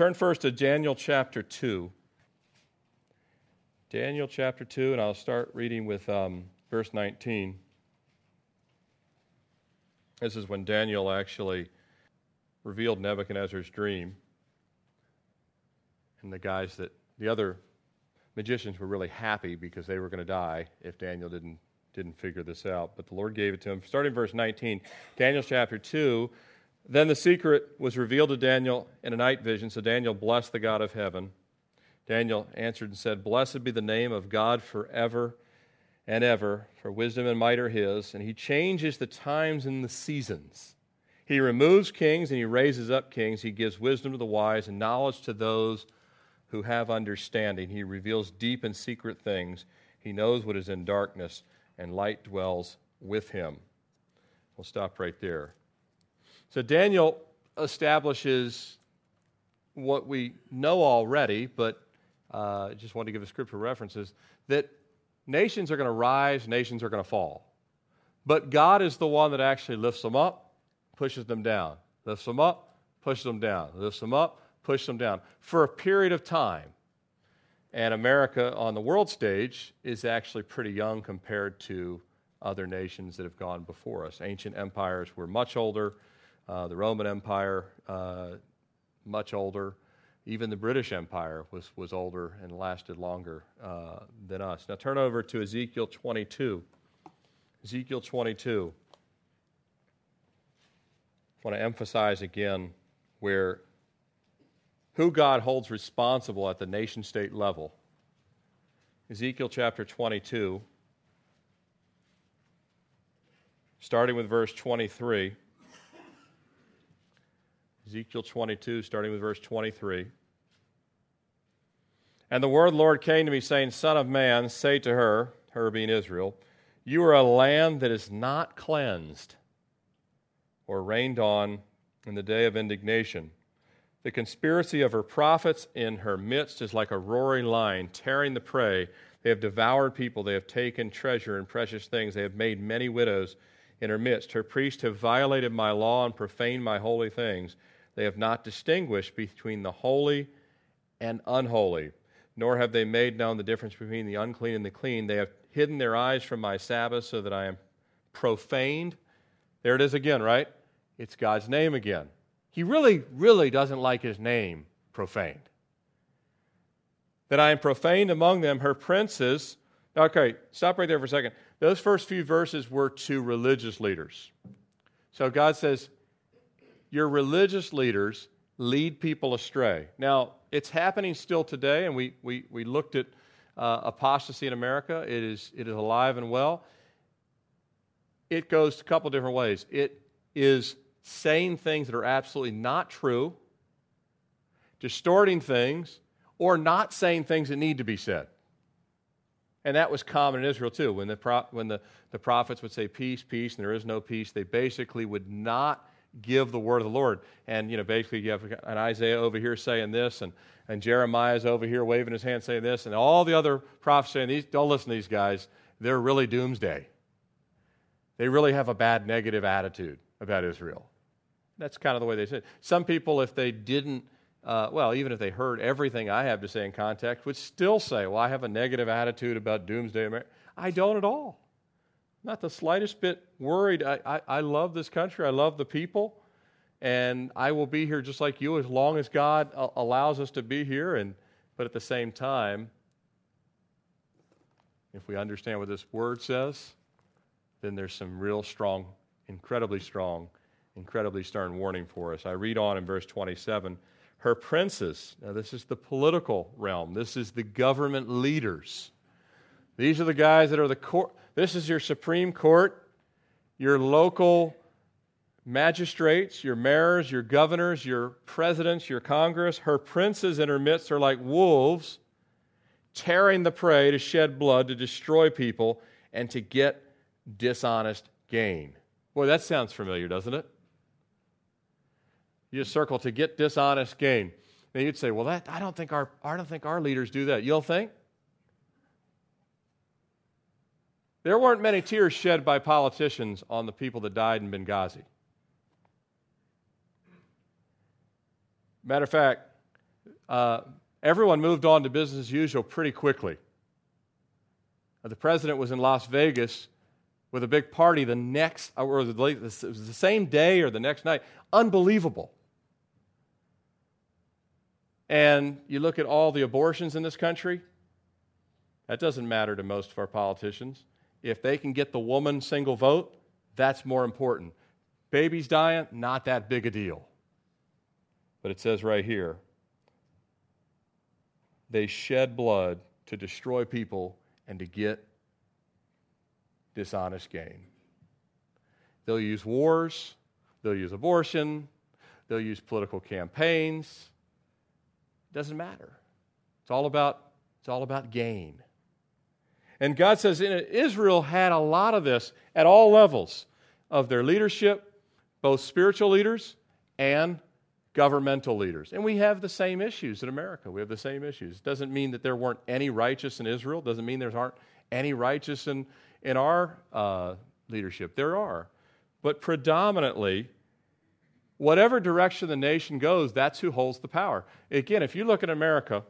turn first to Daniel chapter 2. Daniel chapter 2, and I'll start reading with um, verse 19. This is when Daniel actually revealed Nebuchadnezzar's dream. And the guys that, the other magicians were really happy because they were going to die if Daniel didn't, didn't figure this out. But the Lord gave it to him. Starting verse 19, Daniel chapter 2. Then the secret was revealed to Daniel in a night vision. So Daniel blessed the God of heaven. Daniel answered and said, Blessed be the name of God forever and ever, for wisdom and might are his, and he changes the times and the seasons. He removes kings and he raises up kings. He gives wisdom to the wise and knowledge to those who have understanding. He reveals deep and secret things. He knows what is in darkness, and light dwells with him. We'll stop right there. So Daniel establishes what we know already, but uh, just want to give the scripture references that nations are going to rise, nations are going to fall. But God is the one that actually lifts them up, pushes them down, lifts them up, pushes them down, lifts them up, pushes them down for a period of time. And America on the world stage is actually pretty young compared to other nations that have gone before us. Ancient empires were much older. Uh, the Roman Empire, uh, much older. Even the British Empire was, was older and lasted longer uh, than us. Now turn over to Ezekiel 22. Ezekiel 22. I want to emphasize again where who God holds responsible at the nation state level. Ezekiel chapter 22, starting with verse 23. Ezekiel 22, starting with verse 23. And the word Lord came to me, saying, Son of man, say to her, her being Israel, You are a land that is not cleansed or rained on in the day of indignation. The conspiracy of her prophets in her midst is like a roaring lion, tearing the prey. They have devoured people. They have taken treasure and precious things. They have made many widows in her midst. Her priests have violated my law and profaned my holy things. They have not distinguished between the holy and unholy, nor have they made known the difference between the unclean and the clean. They have hidden their eyes from my Sabbath so that I am profaned. There it is again, right? It's God's name again. He really, really doesn't like his name profaned. That I am profaned among them, her princes. Okay, stop right there for a second. Those first few verses were to religious leaders. So God says, your religious leaders lead people astray. Now, it's happening still today, and we, we, we looked at uh, apostasy in America. It is, it is alive and well. It goes a couple different ways. It is saying things that are absolutely not true, distorting things, or not saying things that need to be said. And that was common in Israel too. When the, pro- when the, the prophets would say peace, peace, and there is no peace, they basically would not give the word of the Lord. And, you know, basically you have an Isaiah over here saying this, and, and Jeremiah's over here waving his hand saying this, and all the other prophets saying, these, don't listen to these guys. They're really doomsday. They really have a bad negative attitude about Israel. That's kind of the way they said. Some people, if they didn't, uh, well, even if they heard everything I have to say in context, would still say, well, I have a negative attitude about doomsday America. I don't at all. Not the slightest bit worried. I, I, I, love this country. I love the people. And I will be here just like you as long as God a- allows us to be here. And, but at the same time, if we understand what this word says, then there's some real strong, incredibly strong, incredibly stern warning for us. I read on in verse 27 her princes, now this is the political realm, this is the government leaders. These are the guys that are the court this is your Supreme Court, your local magistrates, your mayors, your governors, your presidents, your Congress. Her princes in her midst are like wolves, tearing the prey to shed blood, to destroy people, and to get dishonest gain. Boy, that sounds familiar, doesn't it? You circle to get dishonest gain. Now you'd say, well, that I don't think our I don't think our leaders do that. You'll think? There weren't many tears shed by politicians on the people that died in Benghazi. Matter of fact, uh, everyone moved on to business as usual pretty quickly. The president was in Las Vegas with a big party the next, or the, it was the same day or the next night. Unbelievable. And you look at all the abortions in this country, that doesn't matter to most of our politicians. If they can get the woman single vote, that's more important. Babies dying, not that big a deal. But it says right here they shed blood to destroy people and to get dishonest gain. They'll use wars, they'll use abortion, they'll use political campaigns. It doesn't matter. It's all about, it's all about gain. And God says Israel had a lot of this at all levels of their leadership, both spiritual leaders and governmental leaders. And we have the same issues in America. We have the same issues. It doesn't mean that there weren't any righteous in Israel, doesn't mean there aren't any righteous in, in our uh, leadership. There are. But predominantly, whatever direction the nation goes, that's who holds the power. Again, if you look at America,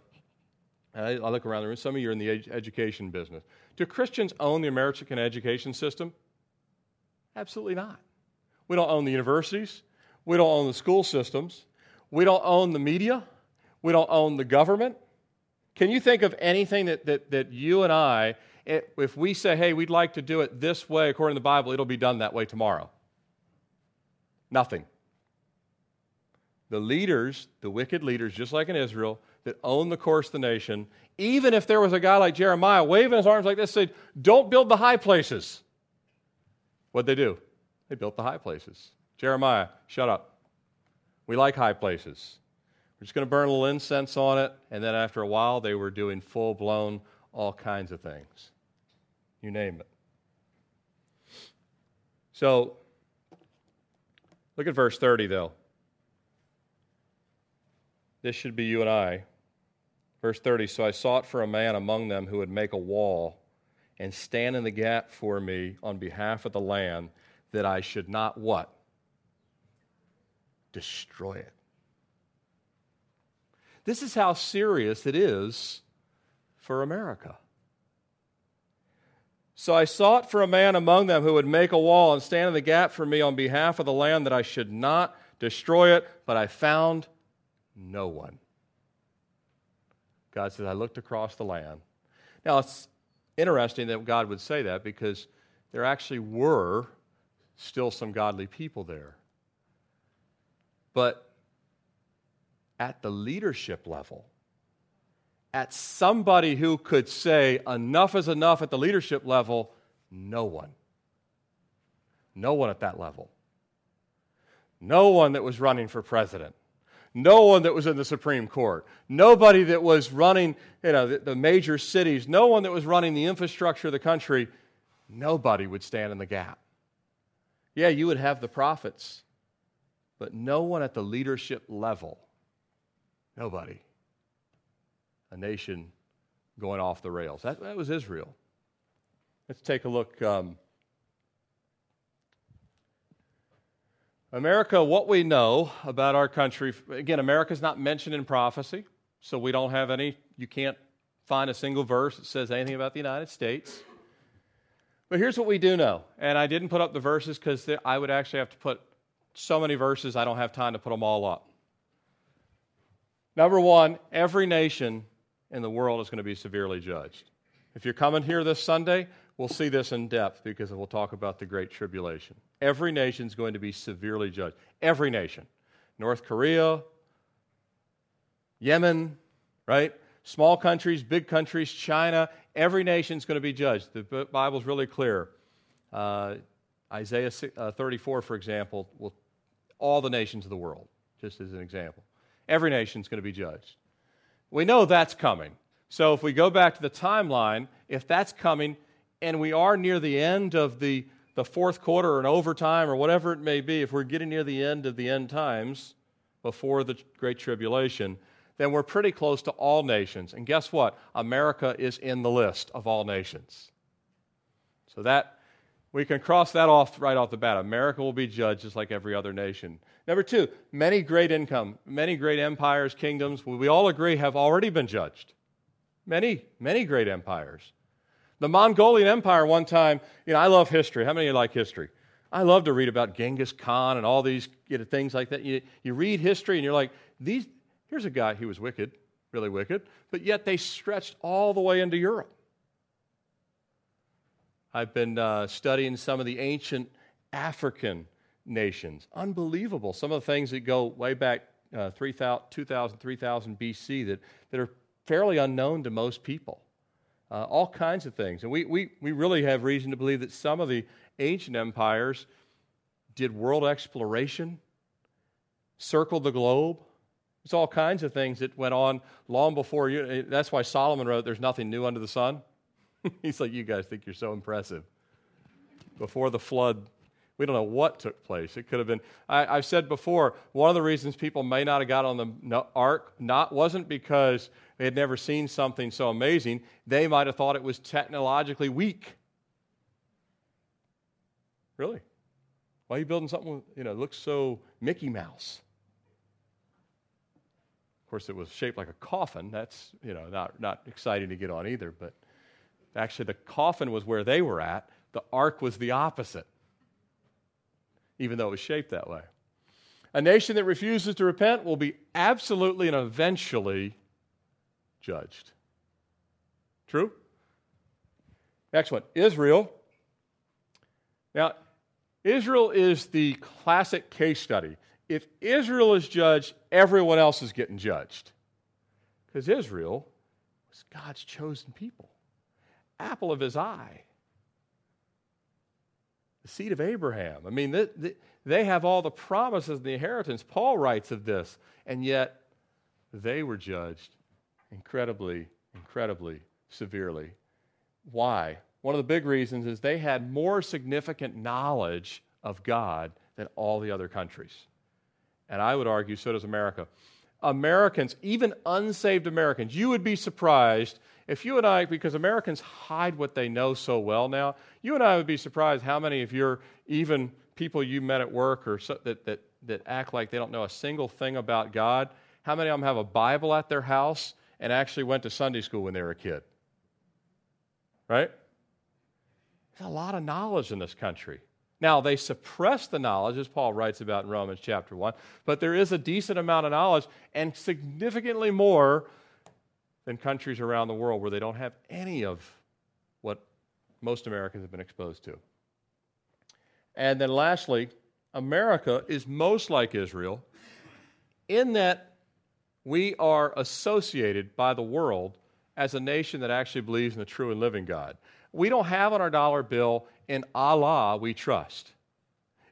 I, I look around the room, some of you are in the ed- education business. Do Christians own the American education system? Absolutely not. We don't own the universities. We don't own the school systems. We don't own the media. We don't own the government. Can you think of anything that, that, that you and I, if we say, hey, we'd like to do it this way according to the Bible, it'll be done that way tomorrow? Nothing. The leaders, the wicked leaders, just like in Israel, that own the course of the nation, even if there was a guy like Jeremiah waving his arms like this, said, Don't build the high places. What'd they do? They built the high places. Jeremiah, shut up. We like high places. We're just going to burn a little incense on it. And then after a while, they were doing full blown all kinds of things. You name it. So, look at verse 30, though. This should be you and I. Verse 30 So I sought for a man among them who would make a wall and stand in the gap for me on behalf of the land, that I should not what? Destroy it. This is how serious it is for America. So I sought for a man among them who would make a wall and stand in the gap for me on behalf of the land that I should not destroy it, but I found no one. God says, I looked across the land. Now, it's interesting that God would say that because there actually were still some godly people there. But at the leadership level, at somebody who could say enough is enough at the leadership level, no one. No one at that level. No one that was running for president no one that was in the Supreme Court, nobody that was running you know, the, the major cities, no one that was running the infrastructure of the country, nobody would stand in the gap. Yeah, you would have the prophets, but no one at the leadership level. Nobody. A nation going off the rails. That, that was Israel. Let's take a look. Um, America, what we know about our country, again, America is not mentioned in prophecy, so we don't have any, you can't find a single verse that says anything about the United States. But here's what we do know, and I didn't put up the verses because I would actually have to put so many verses, I don't have time to put them all up. Number one, every nation in the world is going to be severely judged. If you're coming here this Sunday, we'll see this in depth because we'll talk about the Great Tribulation. Every nation is going to be severely judged. Every nation. North Korea, Yemen, right? Small countries, big countries, China, every nation is going to be judged. The Bible's really clear. Uh, Isaiah uh, 34, for example, will all the nations of the world, just as an example. Every nation is going to be judged. We know that's coming. So if we go back to the timeline, if that's coming and we are near the end of the the fourth quarter or an overtime or whatever it may be, if we're getting near the end of the end times before the Great Tribulation, then we're pretty close to all nations. And guess what? America is in the list of all nations. So that We can cross that off right off the bat. America will be judged just like every other nation. Number two, many great income, many great empires, kingdoms, we all agree have already been judged. Many, many great empires. The Mongolian Empire, one time, you know, I love history. How many of you like history? I love to read about Genghis Khan and all these you know, things like that. You, you read history and you're like, these, here's a guy, he was wicked, really wicked, but yet they stretched all the way into Europe. I've been uh, studying some of the ancient African nations. Unbelievable. Some of the things that go way back uh, 2000, 3000 BC that, that are fairly unknown to most people. Uh, all kinds of things. And we, we, we really have reason to believe that some of the ancient empires did world exploration, circled the globe. It's all kinds of things that went on long before you. That's why Solomon wrote, There's nothing new under the sun. He's like, You guys think you're so impressive. Before the flood, we don't know what took place. It could have been. I, have said before, one of the reasons people may not have got on the ark not wasn't because they had never seen something so amazing. They might have thought it was technologically weak. Really? Why are you building something you know looks so Mickey Mouse? Of course, it was shaped like a coffin. That's you know not not exciting to get on either. But actually, the coffin was where they were at. The ark was the opposite, even though it was shaped that way. A nation that refuses to repent will be absolutely and eventually judged. True? Next one Israel. Now, Israel is the classic case study. If Israel is judged, everyone else is getting judged. Because Israel was God's chosen people, apple of his eye, the seed of Abraham. I mean, they, they have all the promises and the inheritance. Paul writes of this, and yet they were judged incredibly, incredibly severely. Why? One of the big reasons is they had more significant knowledge of God than all the other countries. And I would argue so does America. Americans, even unsaved Americans, you would be surprised if you and I, because Americans hide what they know so well now, you and I would be surprised how many of your even people you met at work or so, that, that, that act like they don't know a single thing about God, how many of them have a Bible at their house and actually went to Sunday school when they were a kid? Right? There's a lot of knowledge in this country. Now, they suppress the knowledge, as Paul writes about in Romans chapter 1, but there is a decent amount of knowledge and significantly more than countries around the world where they don't have any of what most Americans have been exposed to. And then lastly, America is most like Israel in that we are associated by the world as a nation that actually believes in the true and living God. We don't have on our dollar bill, in Allah we trust.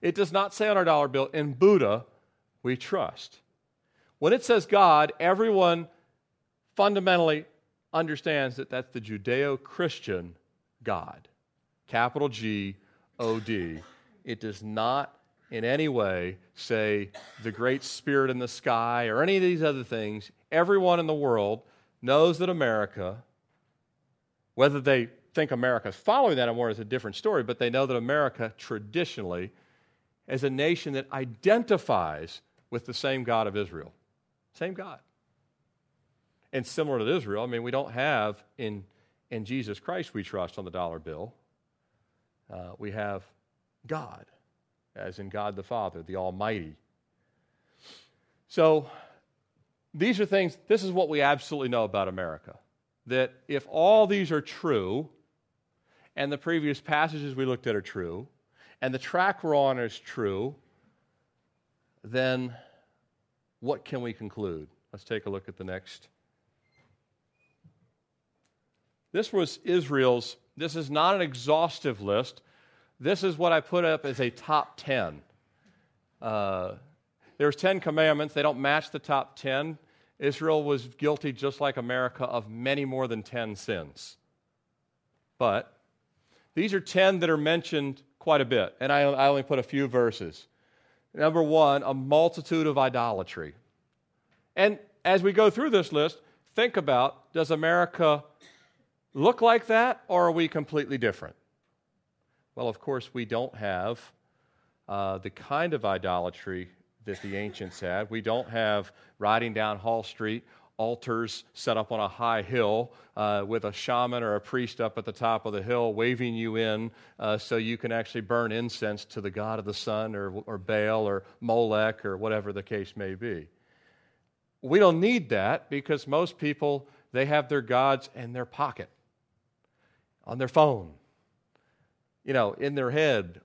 It does not say on our dollar bill, in Buddha we trust. When it says God, everyone fundamentally understands that that's the Judeo Christian God. Capital G O D. It does not in any way say the great spirit in the sky or any of these other things. Everyone in the world knows that America, whether they think America is following that or anymore is a different story, but they know that America traditionally is a nation that identifies with the same God of Israel. Same God. And similar to Israel, I mean, we don't have in, in Jesus Christ we trust on the dollar bill. Uh, we have God, as in God the Father, the Almighty. So these are things, this is what we absolutely know about America. That if all these are true, and the previous passages we looked at are true, and the track we're on is true, then what can we conclude? Let's take a look at the next. This was Israel's, this is not an exhaustive list. This is what I put up as a top 10. Uh, there's 10 commandments. They don't match the top 10. Israel was guilty, just like America, of many more than 10 sins. But these are 10 that are mentioned quite a bit, and I, I only put a few verses. Number one, a multitude of idolatry. And as we go through this list, think about does America look like that, or are we completely different? Well, of course, we don't have uh, the kind of idolatry that the ancients had. We don't have riding down Hall Street altars set up on a high hill uh, with a shaman or a priest up at the top of the hill waving you in uh, so you can actually burn incense to the god of the sun or, or Baal or Molech or whatever the case may be. We don't need that because most people, they have their gods in their pocket, on their phone, you know, in their head,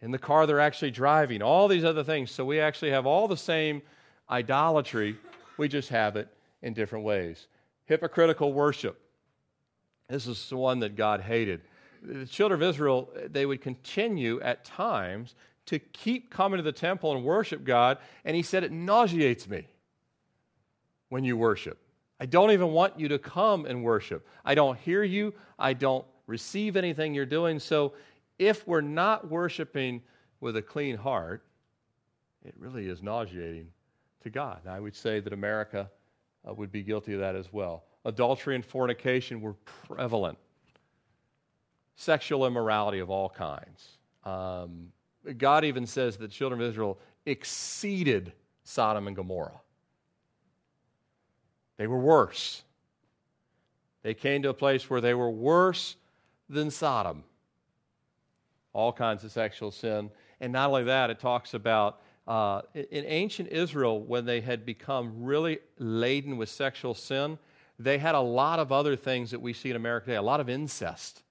in the car they're actually driving, all these other things. So we actually have all the same idolatry, we just have it in different ways. Hypocritical worship. This is the one that God hated. The children of Israel, they would continue at times to keep coming to the temple and worship God, and he said, It nauseates me when you worship. I don't even want you to come and worship. I don't hear you. I don't receive anything you're doing. So if we're not worshiping with a clean heart, it really is nauseating to God. And I would say that America uh, would be guilty of that as well. Adultery and fornication were prevalent. Sexual immorality of all kinds. Um, God even says that the children of Israel exceeded Sodom and Gomorrah. They were worse. They came to a place where they were worse than Sodom. All kinds of sexual sin. And not only that, it talks about uh, in ancient Israel, when they had become really laden with sexual sin, they had a lot of other things that we see in America today, a lot of incest.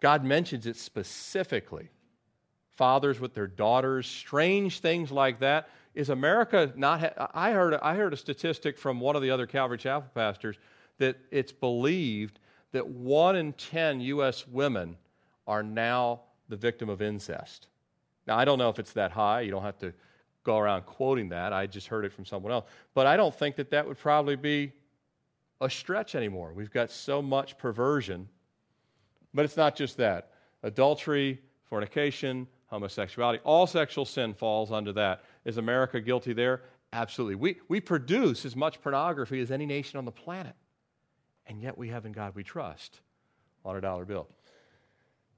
God mentions it specifically. Fathers with their daughters, strange things like that. Is America not? Ha- I, heard, I heard a statistic from one of the other Calvary Chapel pastors that it's believed that one in 10 U.S. women are now the victim of incest. Now, I don't know if it's that high. You don't have to go around quoting that. I just heard it from someone else. But I don't think that that would probably be a stretch anymore. We've got so much perversion. But it's not just that adultery, fornication, homosexuality, all sexual sin falls under that. Is America guilty there? Absolutely. We, we produce as much pornography as any nation on the planet. And yet we have in God we trust on a dollar bill.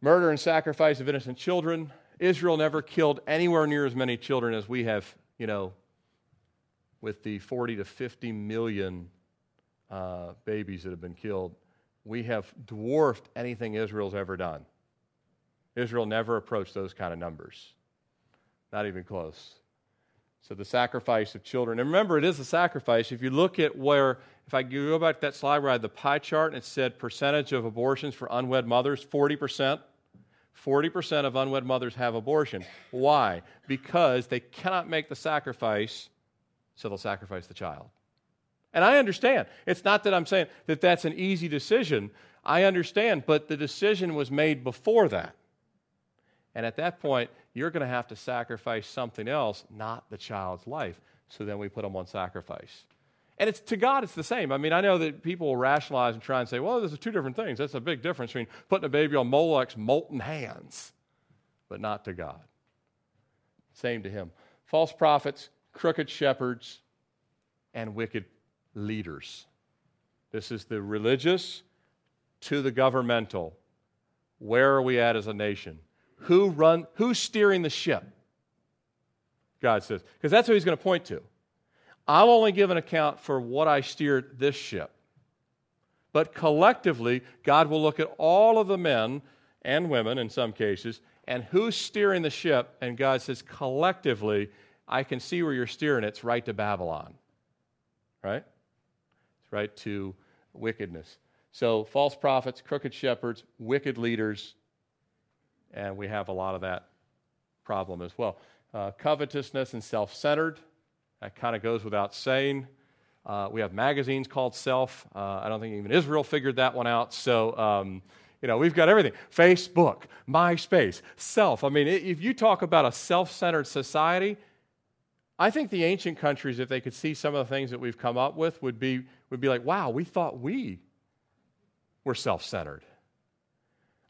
Murder and sacrifice of innocent children, Israel never killed anywhere near as many children as we have, you know, with the 40 to 50 million uh, babies that have been killed. We have dwarfed anything Israel's ever done. Israel never approached those kind of numbers, not even close. So the sacrifice of children. And remember, it is a sacrifice. If you look at where, if I go back to that slide where I had the pie chart and it said percentage of abortions for unwed mothers, 40%. 40% of unwed mothers have abortion. Why? Because they cannot make the sacrifice, so they'll sacrifice the child. And I understand. It's not that I'm saying that that's an easy decision. I understand, but the decision was made before that. And at that point, you're going to have to sacrifice something else, not the child's life. So then we put them on sacrifice. And it's to God, it's the same. I mean, I know that people will rationalize and try and say, well, there's two different things. That's a big difference between putting a baby on Moloch's molten hands, but not to God. Same to him. False prophets, crooked shepherds, and wicked leaders. This is the religious to the governmental. Where are we at as a nation? Who run who's steering the ship? God says. Because that's what he's going to point to. I'll only give an account for what I steered this ship. But collectively, God will look at all of the men and women in some cases and who's steering the ship. And God says, collectively, I can see where you're steering. It's right to Babylon. Right? It's right to wickedness. So, false prophets, crooked shepherds, wicked leaders, and we have a lot of that problem as well. Uh, covetousness and self centered. That kind of goes without saying. Uh, we have magazines called Self. Uh, I don't think even Israel figured that one out. So, um, you know, we've got everything Facebook, MySpace, Self. I mean, if you talk about a self centered society, I think the ancient countries, if they could see some of the things that we've come up with, would be, would be like, wow, we thought we were self centered.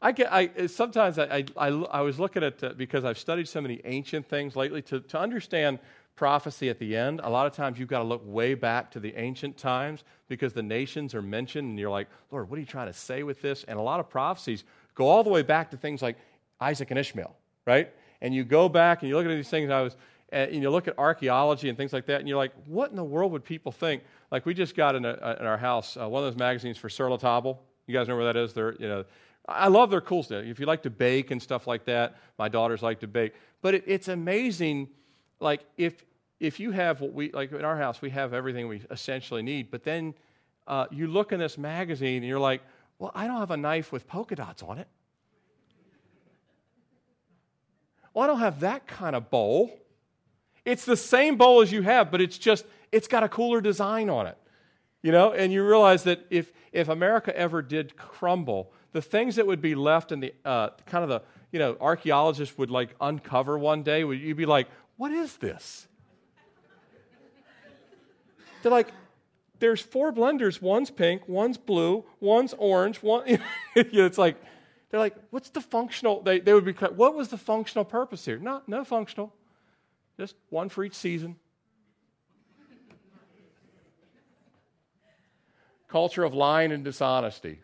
I get, I, sometimes I, I, I, was looking at, uh, because I've studied so many ancient things lately, to, to understand prophecy at the end, a lot of times you've got to look way back to the ancient times because the nations are mentioned, and you're like, Lord, what are you trying to say with this? And a lot of prophecies go all the way back to things like Isaac and Ishmael, right? And you go back and you look at these things. I was, and you look at archaeology and things like that, and you're like, what in the world would people think? Like we just got in, a, in our house uh, one of those magazines for Sur La Table. You guys know where that is? They're, you know, I love their cool stuff. If you like to bake and stuff like that, my daughters like to bake. But it, it's amazing, like if if you have what we like in our house, we have everything we essentially need. But then uh, you look in this magazine and you're like, well, I don't have a knife with polka dots on it. Well, I don't have that kind of bowl. It's the same bowl as you have, but it's just, it's got a cooler design on it. You know, and you realize that if, if America ever did crumble, the things that would be left in the uh, kind of the, you know, archaeologists would like uncover one day, would you'd be like, what is this? They're like, there's four blenders. One's pink, one's blue, one's orange. One, it's like, they're like, what's the functional? They, they would be, what was the functional purpose here? No, no functional. Just one for each season. Culture of lying and dishonesty.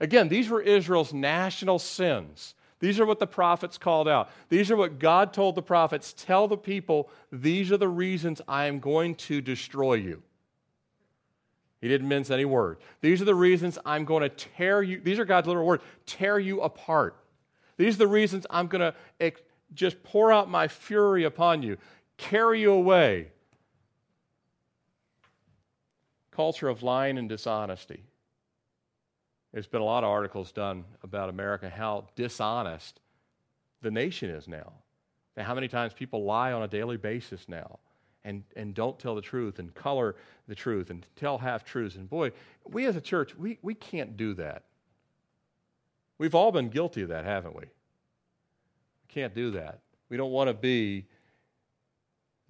Again, these were Israel's national sins. These are what the prophets called out. These are what God told the prophets tell the people, these are the reasons I am going to destroy you. He didn't mince any word. These are the reasons I'm going to tear you. These are God's literal words tear you apart. These are the reasons I'm going to ex- just pour out my fury upon you, carry you away. Culture of lying and dishonesty. There's been a lot of articles done about America, how dishonest the nation is now, and how many times people lie on a daily basis now and, and don't tell the truth and color the truth and tell half truths. And boy, we as a church, we, we can't do that. We've all been guilty of that, haven't we? We can't do that. We don't want to be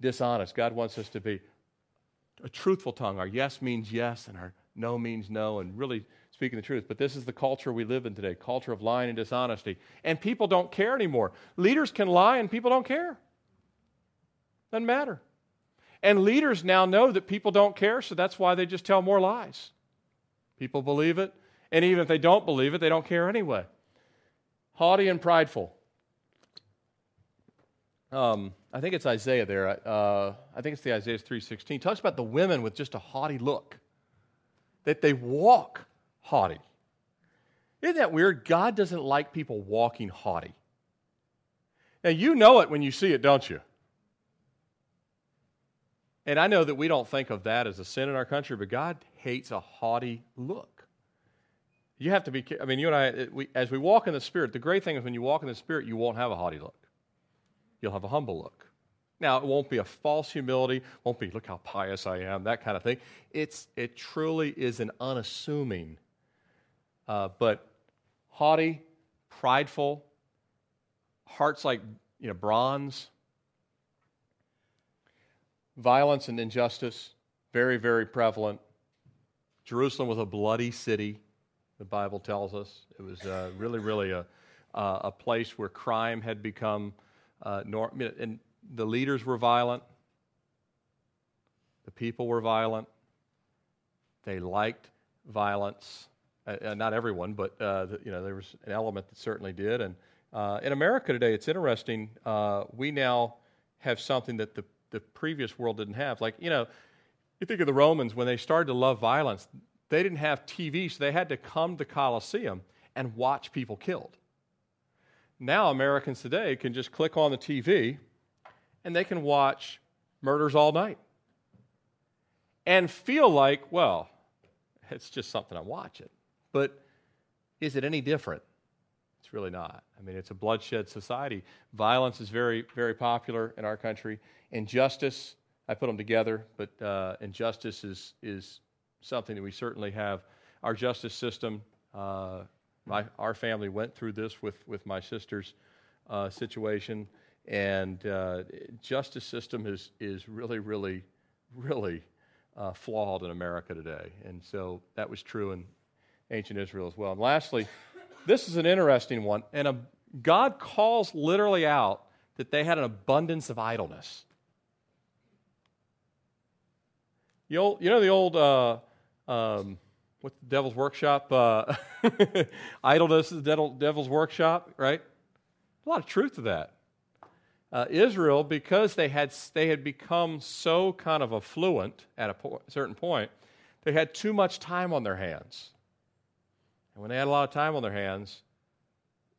dishonest. God wants us to be a truthful tongue. Our yes means yes, and our no means no, and really speaking the truth. But this is the culture we live in today culture of lying and dishonesty. And people don't care anymore. Leaders can lie, and people don't care. Doesn't matter. And leaders now know that people don't care, so that's why they just tell more lies. People believe it, and even if they don't believe it, they don't care anyway. Haughty and prideful. Um, I think it's Isaiah there. Uh, I think it's the Isaiah 3.16. Talks about the women with just a haughty look. That they walk haughty. Isn't that weird? God doesn't like people walking haughty. Now, you know it when you see it, don't you? And I know that we don't think of that as a sin in our country, but God hates a haughty look. You have to be, I mean, you and I, we, as we walk in the Spirit, the great thing is when you walk in the Spirit, you won't have a haughty look. You'll have a humble look. Now, it won't be a false humility, won't be, look how pious I am, that kind of thing. It's, it truly is an unassuming, uh, but haughty, prideful, hearts like you know, bronze, Violence and injustice, very, very prevalent. Jerusalem was a bloody city, the Bible tells us. It was uh, really, really a, uh, a place where crime had become uh, norm. And the leaders were violent, the people were violent, they liked violence. Uh, uh not everyone, but uh, the, you know there was an element that certainly did. And uh, in America today, it's interesting. we now have something that the the previous world didn't have. Like, you know, you think of the Romans when they started to love violence, they didn't have TV, so they had to come to Colosseum and watch people killed. Now, Americans today can just click on the TV and they can watch murders all night and feel like, well, it's just something I'm watching. But is it any different? Really not. I mean, it's a bloodshed society. Violence is very, very popular in our country. Injustice, I put them together, but uh, injustice is, is something that we certainly have. Our justice system, uh, my, our family went through this with, with my sister's uh, situation, and uh, justice system is, is really, really, really uh, flawed in America today. And so that was true in ancient Israel as well. And lastly, this is an interesting one, and a, God calls literally out that they had an abundance of idleness. You, you know the old uh, um, what's the devil's workshop? Uh, idleness is the devil, devil's workshop, right? A lot of truth to that. Uh, Israel, because they had, they had become so kind of affluent at a po- certain point, they had too much time on their hands. And when they had a lot of time on their hands,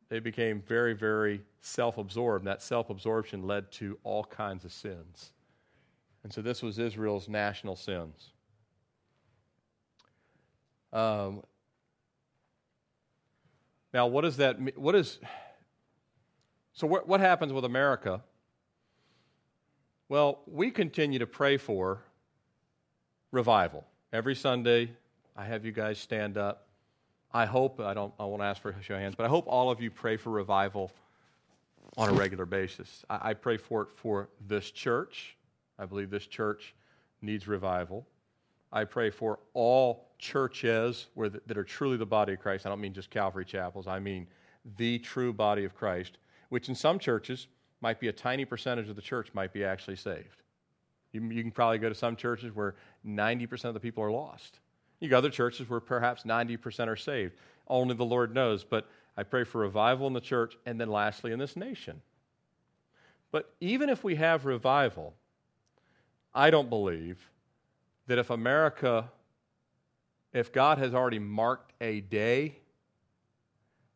they became very, very self absorbed. That self absorption led to all kinds of sins. And so this was Israel's national sins. Um, now, what does that mean? What is. So, what, what happens with America? Well, we continue to pray for revival. Every Sunday, I have you guys stand up. I hope, I don't I won't ask for a show of hands, but I hope all of you pray for revival on a regular basis. I, I pray for it for this church. I believe this church needs revival. I pray for all churches where the, that are truly the body of Christ. I don't mean just Calvary chapels, I mean the true body of Christ, which in some churches might be a tiny percentage of the church might be actually saved. You, you can probably go to some churches where 90% of the people are lost. You go to other churches where perhaps 90% are saved. Only the Lord knows. But I pray for revival in the church and then lastly in this nation. But even if we have revival, I don't believe that if America, if God has already marked a day,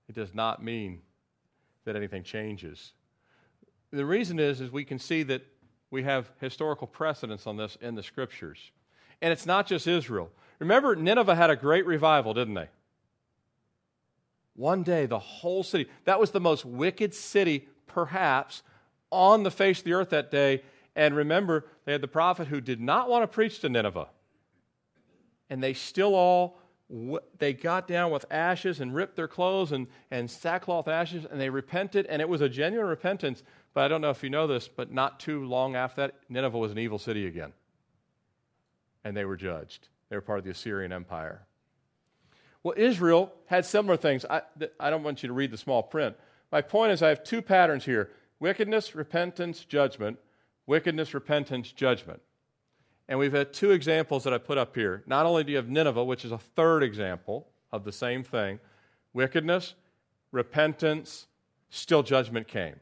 it does not mean that anything changes. The reason is, is we can see that we have historical precedence on this in the scriptures. And it's not just Israel. Remember, Nineveh had a great revival, didn't they? One day, the whole city, that was the most wicked city, perhaps, on the face of the earth that day. And remember, they had the prophet who did not want to preach to Nineveh. And they still all they got down with ashes and ripped their clothes and, and sackcloth ashes and they repented and it was a genuine repentance but i don't know if you know this but not too long after that nineveh was an evil city again and they were judged they were part of the assyrian empire well israel had similar things i, I don't want you to read the small print my point is i have two patterns here wickedness repentance judgment wickedness repentance judgment and we've had two examples that I put up here. Not only do you have Nineveh, which is a third example of the same thing wickedness, repentance, still judgment came.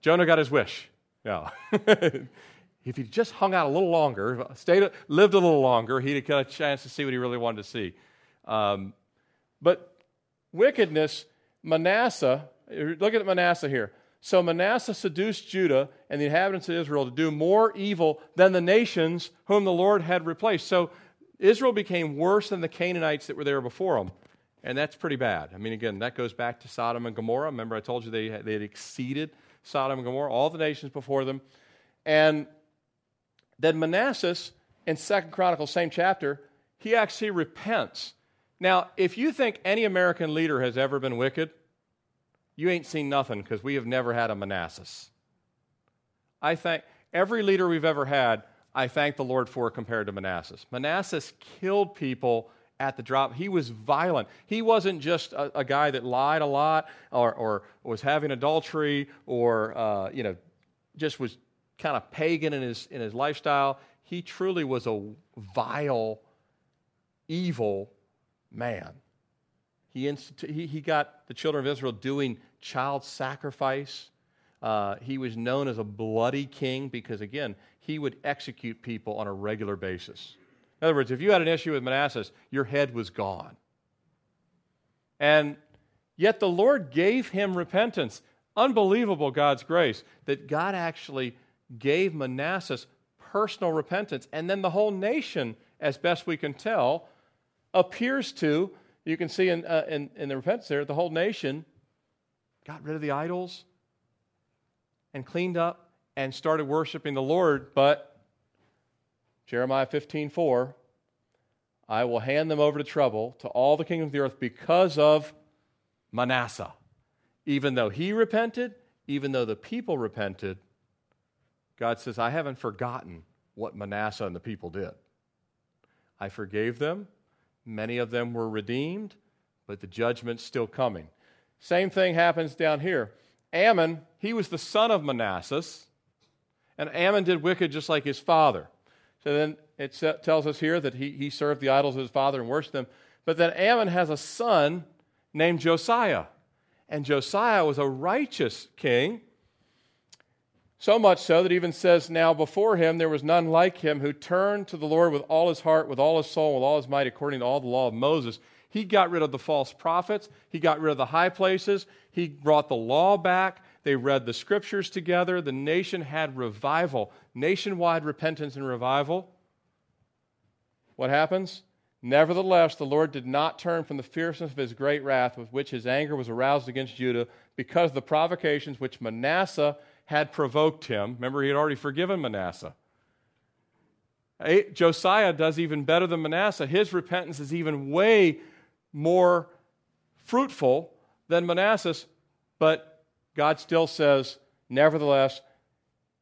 Jonah got his wish. No. if he just hung out a little longer, stayed, lived a little longer, he'd have got a chance to see what he really wanted to see. Um, but wickedness, Manasseh, look at Manasseh here. So Manasseh seduced Judah and the inhabitants of Israel to do more evil than the nations whom the Lord had replaced. So Israel became worse than the Canaanites that were there before them. And that's pretty bad. I mean, again, that goes back to Sodom and Gomorrah. Remember, I told you they, they had exceeded Sodom and Gomorrah, all the nations before them. And then Manasseh in Second Chronicles, same chapter, he actually repents. Now, if you think any American leader has ever been wicked, you ain't seen nothing because we have never had a Manasseh. I thank every leader we've ever had, I thank the Lord for compared to Manasseh. Manasseh killed people at the drop. He was violent. He wasn't just a, a guy that lied a lot or, or was having adultery or, uh, you know, just was kind of pagan in his, in his lifestyle. He truly was a vile, evil man. He, he, he got the children of Israel doing child sacrifice. Uh, he was known as a bloody king because, again, he would execute people on a regular basis. In other words, if you had an issue with Manasseh, your head was gone. And yet the Lord gave him repentance. Unbelievable God's grace that God actually gave Manasseh personal repentance. And then the whole nation, as best we can tell, appears to you can see in, uh, in, in the repentance there, the whole nation got rid of the idols and cleaned up and started worshiping the Lord. But Jeremiah 15 4, I will hand them over to trouble to all the kingdoms of the earth because of Manasseh. Even though he repented, even though the people repented, God says, I haven't forgotten what Manasseh and the people did. I forgave them. Many of them were redeemed, but the judgment's still coming. Same thing happens down here. Amon, he was the son of Manasseh, and Amon did wicked just like his father. So then it tells us here that he, he served the idols of his father and worshiped them. But then Amon has a son named Josiah. And Josiah was a righteous king. So much so that even says, Now before him there was none like him who turned to the Lord with all his heart, with all his soul, with all his might, according to all the law of Moses. He got rid of the false prophets. He got rid of the high places. He brought the law back. They read the scriptures together. The nation had revival, nationwide repentance and revival. What happens? Nevertheless, the Lord did not turn from the fierceness of his great wrath with which his anger was aroused against Judah because of the provocations which Manasseh had provoked him. Remember, he had already forgiven Manasseh. Eh, Josiah does even better than Manasseh. His repentance is even way more fruitful than Manasseh's, but God still says, Nevertheless,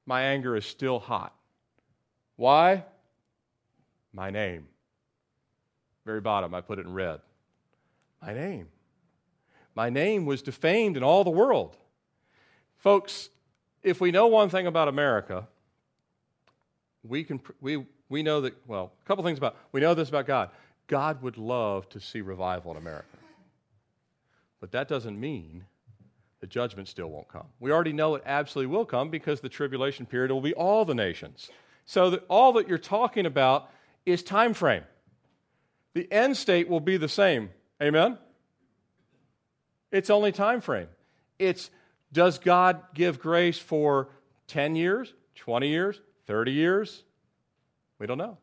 my anger is still hot. Why? My name. Very bottom, I put it in red. My name. My name was defamed in all the world. Folks, if we know one thing about America, we, can, we, we know that, well, a couple things about, we know this about God. God would love to see revival in America. But that doesn't mean the judgment still won't come. We already know it absolutely will come because the tribulation period will be all the nations. So that all that you're talking about is time frame. The end state will be the same. Amen. It's only time frame. It's does God give grace for 10 years, 20 years, 30 years? We don't know.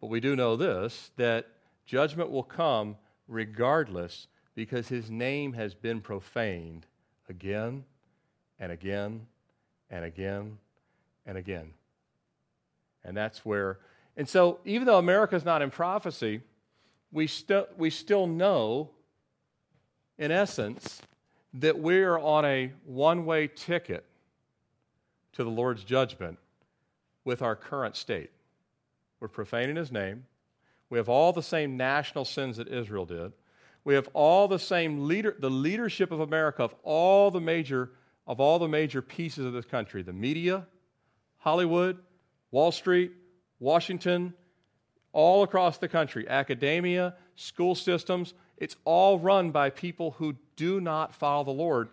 But we do know this that judgment will come regardless because his name has been profaned again and again and again and again. And that's where, and so even though America's not in prophecy, we, still we still know, in essence, that we're on a one way ticket to the Lord's judgment with our current state. We're profaning his name. We have all the same national sins that Israel did. We have all the same leader, the leadership of America of all the major of all the major pieces of this country, the media, Hollywood, Wall Street, Washington, all across the country, academia, school systems, it's all run by people who do not follow the Lord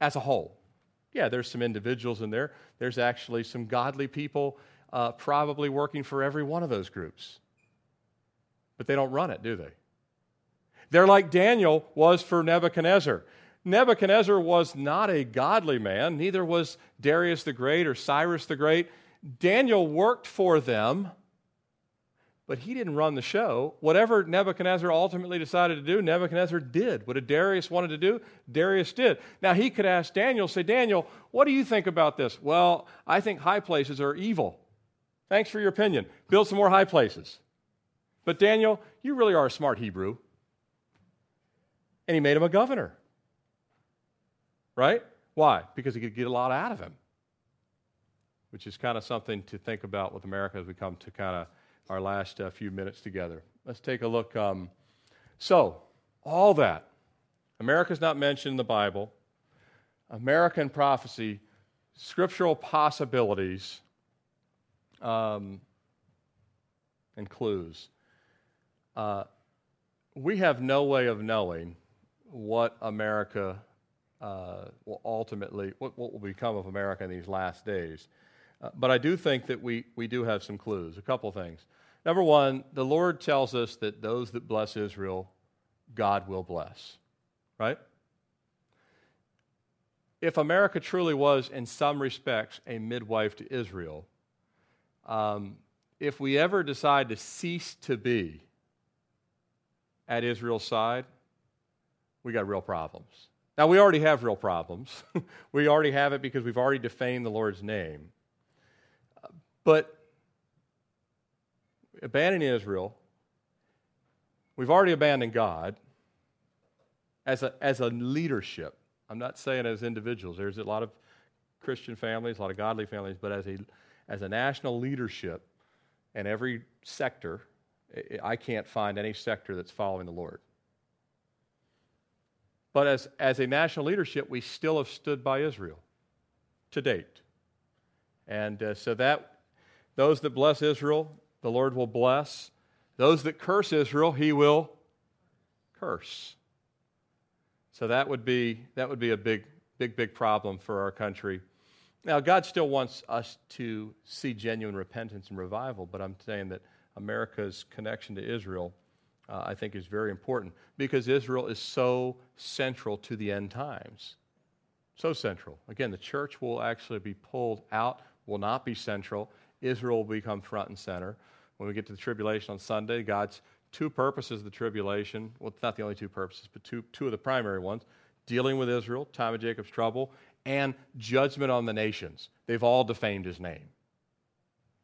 as a whole. Yeah, there's some individuals in there. There's actually some godly people uh, probably working for every one of those groups. But they don't run it, do they? They're like Daniel was for Nebuchadnezzar. Nebuchadnezzar was not a godly man, neither was Darius the Great or Cyrus the Great. Daniel worked for them but he didn't run the show. Whatever Nebuchadnezzar ultimately decided to do, Nebuchadnezzar did. What Darius wanted to do, Darius did. Now he could ask Daniel, say, Daniel, what do you think about this? Well, I think high places are evil. Thanks for your opinion. Build some more high places. But Daniel, you really are a smart Hebrew. And he made him a governor. Right? Why? Because he could get a lot out of him. Which is kind of something to think about with America as we come to kind of our last uh, few minutes together. Let's take a look. Um, so, all that. America's not mentioned in the Bible. American prophecy, scriptural possibilities, um, and clues. Uh, we have no way of knowing what America uh, will ultimately, what, what will become of America in these last days. Uh, but I do think that we, we do have some clues, a couple things. Number one, the Lord tells us that those that bless Israel, God will bless, right? If America truly was, in some respects, a midwife to Israel, um, if we ever decide to cease to be at Israel's side, we got real problems. Now, we already have real problems. we already have it because we've already defamed the Lord's name. But abandoning Israel, we've already abandoned God as a, as a leadership. I'm not saying as individuals. There's a lot of Christian families, a lot of godly families, but as a, as a national leadership in every sector, I can't find any sector that's following the Lord. But as, as a national leadership, we still have stood by Israel to date. And uh, so that Those that bless Israel, the Lord will bless. Those that curse Israel, he will curse. So that would be, that would be a big, big, big problem for our country. Now, God still wants us to see genuine repentance and revival, but I'm saying that America's connection to Israel, uh, I think, is very important because Israel is so central to the end times. So central. Again, the church will actually be pulled out, will not be central. Israel will become front and center. When we get to the tribulation on Sunday, God's two purposes of the tribulation, well, it's not the only two purposes, but two, two of the primary ones dealing with Israel, time of Jacob's trouble, and judgment on the nations. They've all defamed his name,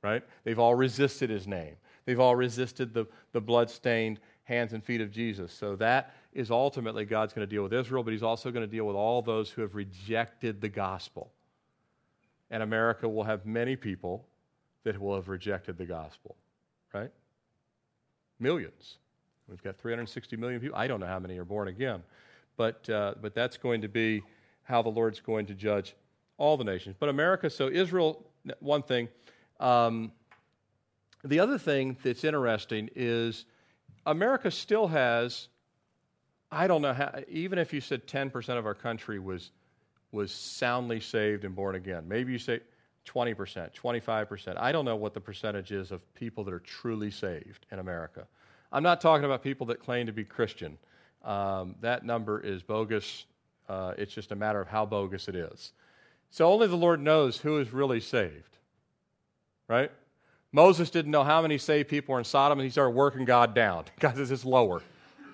right? They've all resisted his name. They've all resisted the, the blood-stained hands and feet of Jesus. So that is ultimately God's going to deal with Israel, but he's also going to deal with all those who have rejected the gospel. And America will have many people that will have rejected the gospel, right? Millions. We've got 360 million people. I don't know how many are born again, but, uh, but that's going to be how the Lord's going to judge all the nations. But America, so Israel, one thing. Um, the other thing that's interesting is America still has, I don't know how, even if you said 10% of our country was, was soundly saved and born again, maybe you say 20%, 25%. I don't know what the percentage is of people that are truly saved in America. I'm not talking about people that claim to be Christian. Um, that number is bogus. Uh, it's just a matter of how bogus it is. So only the Lord knows who is really saved, right? Moses didn't know how many saved people were in Sodom, and he started working God down. God says it's lower.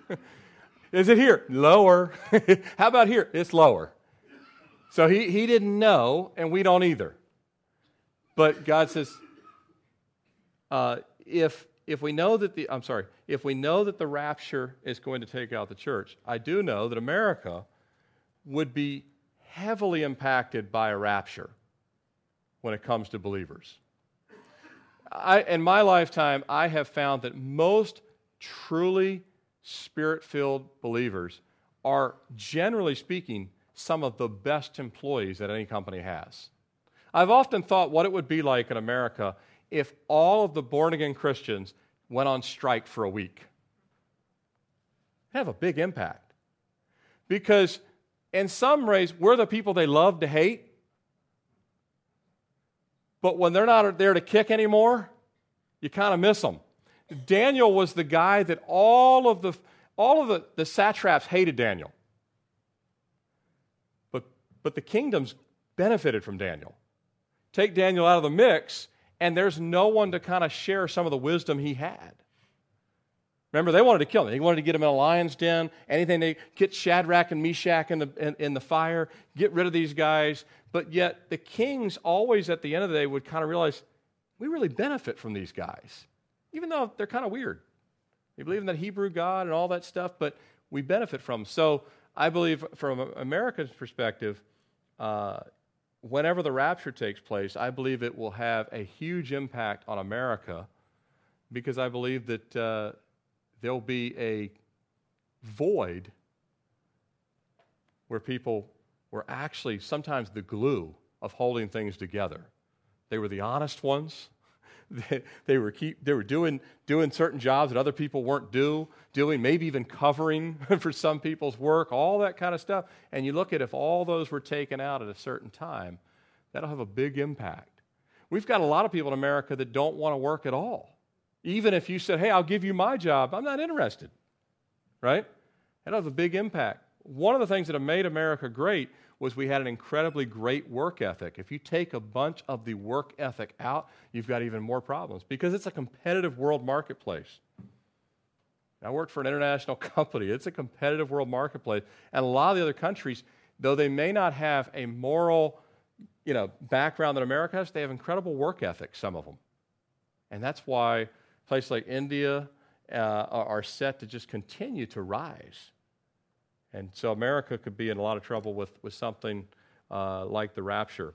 is it here? Lower. how about here? It's lower. So he, he didn't know, and we don't either. But God says, uh, if if we know that the I'm sorry, if we know that the rapture is going to take out the church, I do know that America would be heavily impacted by a rapture when it comes to believers. I, in my lifetime, I have found that most truly spirit filled believers are, generally speaking, some of the best employees that any company has. I've often thought what it would be like in America if all of the born again Christians went on strike for a week. It'd have a big impact. Because in some ways, we're the people they love to hate. But when they're not there to kick anymore, you kind of miss them. Daniel was the guy that all of the all of the, the satraps hated Daniel. But but the kingdoms benefited from Daniel. Take Daniel out of the mix, and there's no one to kind of share some of the wisdom he had. Remember, they wanted to kill him. They wanted to get him in a lion's den, anything they get Shadrach and Meshach in the, in, in, the fire, get rid of these guys. But yet, the kings always at the end of the day would kind of realize we really benefit from these guys, even though they're kind of weird. They believe in that Hebrew God and all that stuff, but we benefit from them. So I believe, from America's perspective, uh, whenever the rapture takes place, I believe it will have a huge impact on America because I believe that. Uh, there'll be a void where people were actually sometimes the glue of holding things together. They were the honest ones. They, were keep they were doing doing certain jobs that other people weren't do doing, maybe even covering for some people's work, all that kind of stuff. And you look at if all those were taken out at a certain time, that'll have a big impact. We've got a lot of people in America that don't want to work at all. Even if you said, hey, I'll give you my job, I'm not interested, right? That'll have a big impact. One of the things that have made America great was we had an incredibly great work ethic. If you take a bunch of the work ethic out, you've got even more problems because it's a competitive world marketplace. I worked for an international company. It's a competitive world marketplace. And a lot of the other countries, though they may not have a moral you know, background that America has, they have incredible work ethic, some of them. And that's why places like India uh, are set to just continue to rise. And so America could be in a lot of trouble with, with something uh, like the rapture.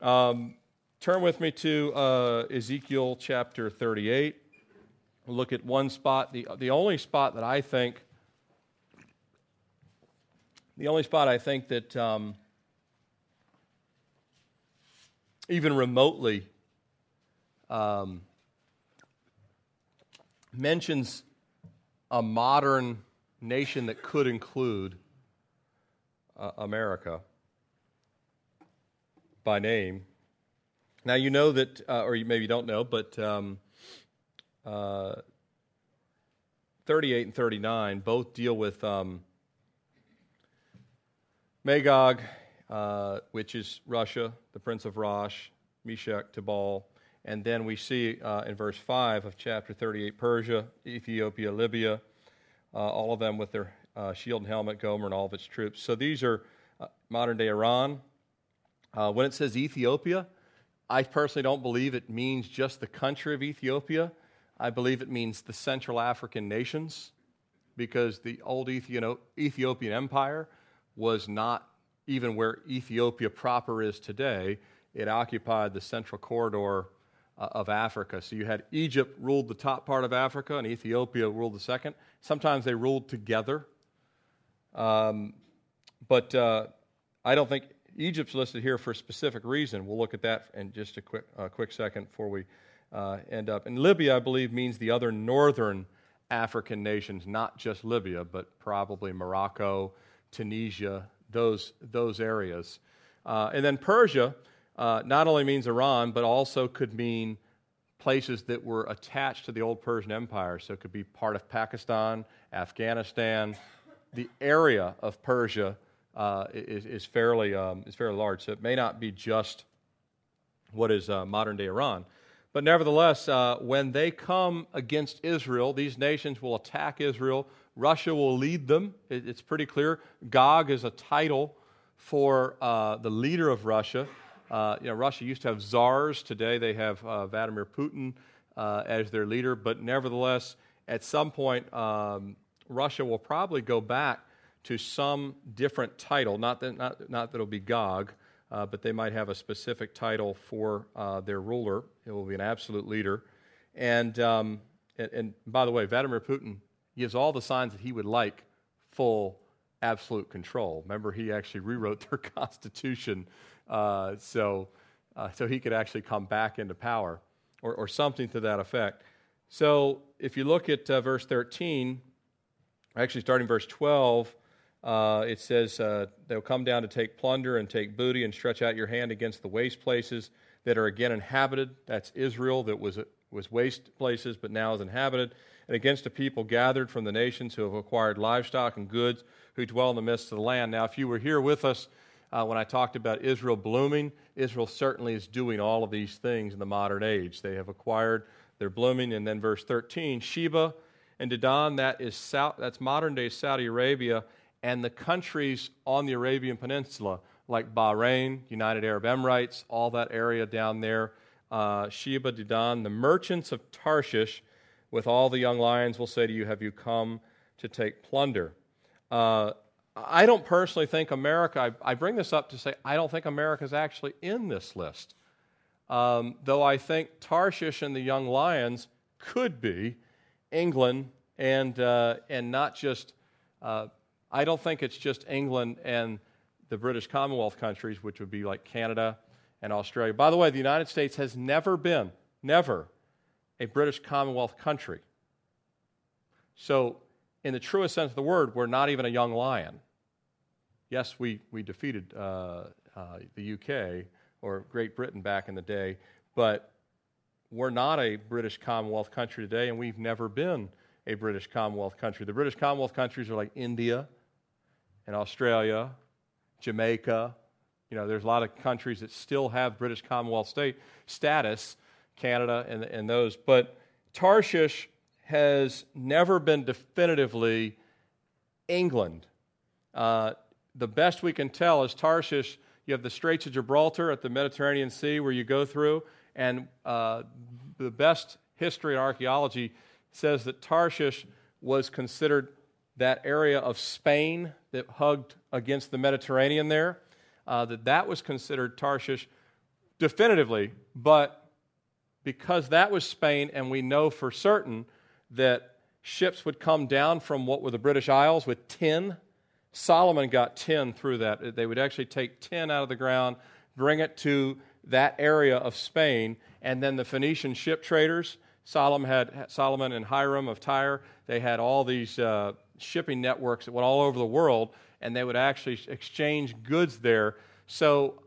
Um, turn with me to uh, Ezekiel chapter 38. We'll look at one spot, the, the only spot that I think, the only spot I think that um, even remotely um, mentions a modern nation that could include uh, America by name. Now, you know that, uh, or you maybe don't know, but um, uh, 38 and 39 both deal with um, Magog, uh, which is Russia, the prince of Rosh, Meshech, Tubal. And then we see uh, in verse 5 of chapter 38 Persia, Ethiopia, Libya, all of them with their uh, shield and helmet, Gomer, and all of its troops. So these are uh, modern day Iran. Uh, when it says Ethiopia, I personally don't believe it means just the country of Ethiopia. I believe it means the Central African nations because the old Ethiopian Empire was not even where Ethiopia proper is today. It occupied the central corridor uh, of Africa. So you had Egypt ruled the top part of Africa and Ethiopia ruled the second. Sometimes they ruled together. Um, but uh, I don't think Egypt's listed here for a specific reason. We'll look at that in just a quick, uh, quick second before we uh, end up. And Libya, I believe, means the other northern African nations, not just Libya, but probably Morocco, Tunisia, those, those areas. Uh, and then Persia uh, not only means Iran, but also could mean places that were attached to the old Persian Empire. So it could be part of Pakistan, Afghanistan. The area of Persia uh, is, is, fairly, um, is fairly large. So it may not be just what is uh, modern day Iran. But nevertheless, uh, when they come against Israel, these nations will attack Israel. Russia will lead them. It, it's pretty clear. Gog is a title for uh, the leader of Russia. Uh, you know, Russia used to have czars. Today they have uh, Vladimir Putin uh, as their leader. But nevertheless, at some point, um, Russia will probably go back to some different title. Not that, not, not that it'll be Gog, uh, but they might have a specific title for uh, their ruler. It will be an absolute leader. And, um, and, and, by the way, Vladimir Putin gives all the signs that he would like full, absolute control. Remember, he actually rewrote their constitution uh, so, uh, so he could actually come back into power or, or something to that effect. So if you look at uh, verse 13, actually starting verse 12, uh, it says, uh, They'll come down to take plunder and take booty and stretch out your hand against the waste places that are again inhabited. That's Israel, that was, was waste places, but now is inhabited. And against a people gathered from the nations who have acquired livestock and goods, who dwell in the midst of the land. Now, if you were here with us uh, when I talked about Israel blooming, Israel certainly is doing all of these things in the modern age. They have acquired, they're blooming. And then verse 13, Sheba and Dedan, that is South, that's modern day Saudi Arabia, and the countries on the Arabian Peninsula, like Bahrain, United Arab Emirates, all that area down there, uh, Sheba, Dedan, the merchants of Tarshish, with all the young lions will say to you, Have you come to take plunder? Uh, I don't personally think America, I, I, bring this up to say, I don't think America is actually in this list. Um, though I think Tarshish and the Young Lions could be England and, uh, and not just, uh, I don't think it's just England and the British Commonwealth countries, which would be like Canada and Australia. By the way, the United States has never been, never, a British Commonwealth country. So, in the truest sense of the word, we're not even a young lion. Yes, we, we defeated uh, uh, the UK or Great Britain back in the day, but we're not a British Commonwealth country today, and we've never been a British Commonwealth country. The British Commonwealth countries are like India and Australia, Jamaica. You know, there's a lot of countries that still have British Commonwealth state status, Canada and, and those. But Tarshish has never been definitively England. Uh, the best we can tell is Tarshish. You have the Straits of Gibraltar at the Mediterranean Sea where you go through, and uh, the best history and archaeology says that Tarshish was considered that area of Spain that hugged against the Mediterranean there, uh, that that was considered Tarshish definitively, but because that was Spain, and we know for certain that ships would come down from what were the British Isles with tin Solomon got tin through that. They would actually take tin out of the ground, bring it to that area of Spain. And then the Phoenician ship traders, Solomon, had, Solomon and Hiram of Tyre, they had all these uh, shipping networks that went all over the world, and they would actually exchange goods there. So,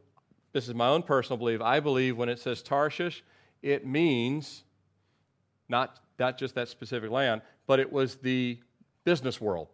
this is my own personal belief. I believe when it says Tarshish, it means not, not just that specific land, but it was the business world.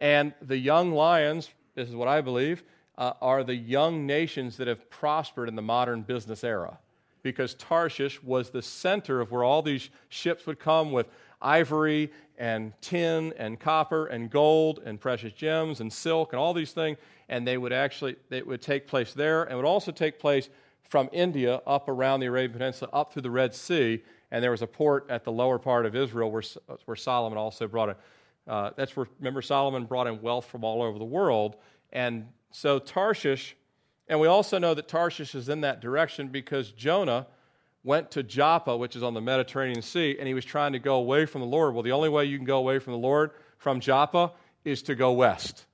And the young lions, this is what I believe, uh, are the young nations that have prospered in the modern business era. Because Tarshish was the center of where all these ships would come with ivory and tin and copper and gold and precious gems and silk and all these things. And they would actually, they would take place there and would also take place from India up around the Arabian Peninsula up through the Red Sea. And there was a port at the lower part of Israel where, where Solomon also brought it. Uh, that's where, remember, Solomon brought in wealth from all over the world. And so Tarshish, and we also know that Tarshish is in that direction because Jonah went to Joppa, which is on the Mediterranean Sea, and he was trying to go away from the Lord. Well, the only way you can go away from the Lord from Joppa is to go west.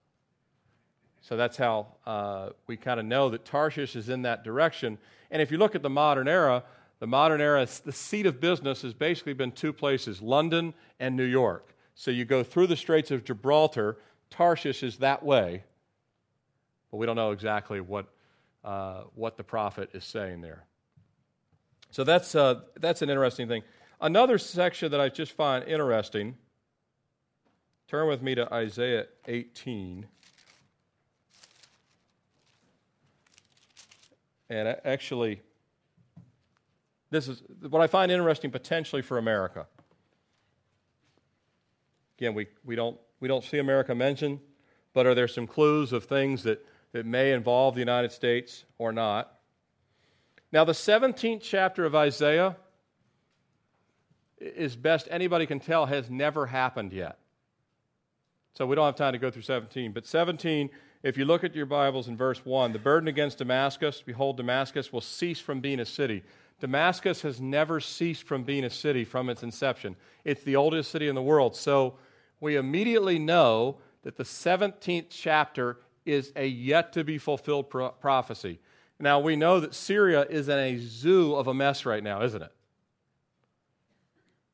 So that's how uh, we kind of know that Tarshish is in that direction. And if you look at the modern era, the modern era, the seat of business has basically been two places London and New York. So you go through the Straits of Gibraltar, Tarshish is that way, but we don't know exactly what, uh, what the prophet is saying there. So that's, uh, that's an interesting thing. Another section that I just find interesting, turn with me to Isaiah 18. And actually, this is what I find interesting potentially for America. Again, we, we, don't, we don't see America mentioned, but are there some clues of things that, that may involve the United States or not? Now, the 17th chapter of Isaiah, is best anybody can tell, has never happened yet. So we don't have time to go through 17. But 17, if you look at your Bibles in verse 1, the burden against Damascus, behold, Damascus will cease from being a city. Damascus has never ceased from being a city from its inception. It's the oldest city in the world. So we immediately know that the 17th chapter is a yet to be fulfilled pro- prophecy. Now, we know that Syria is in a zoo of a mess right now, isn't it?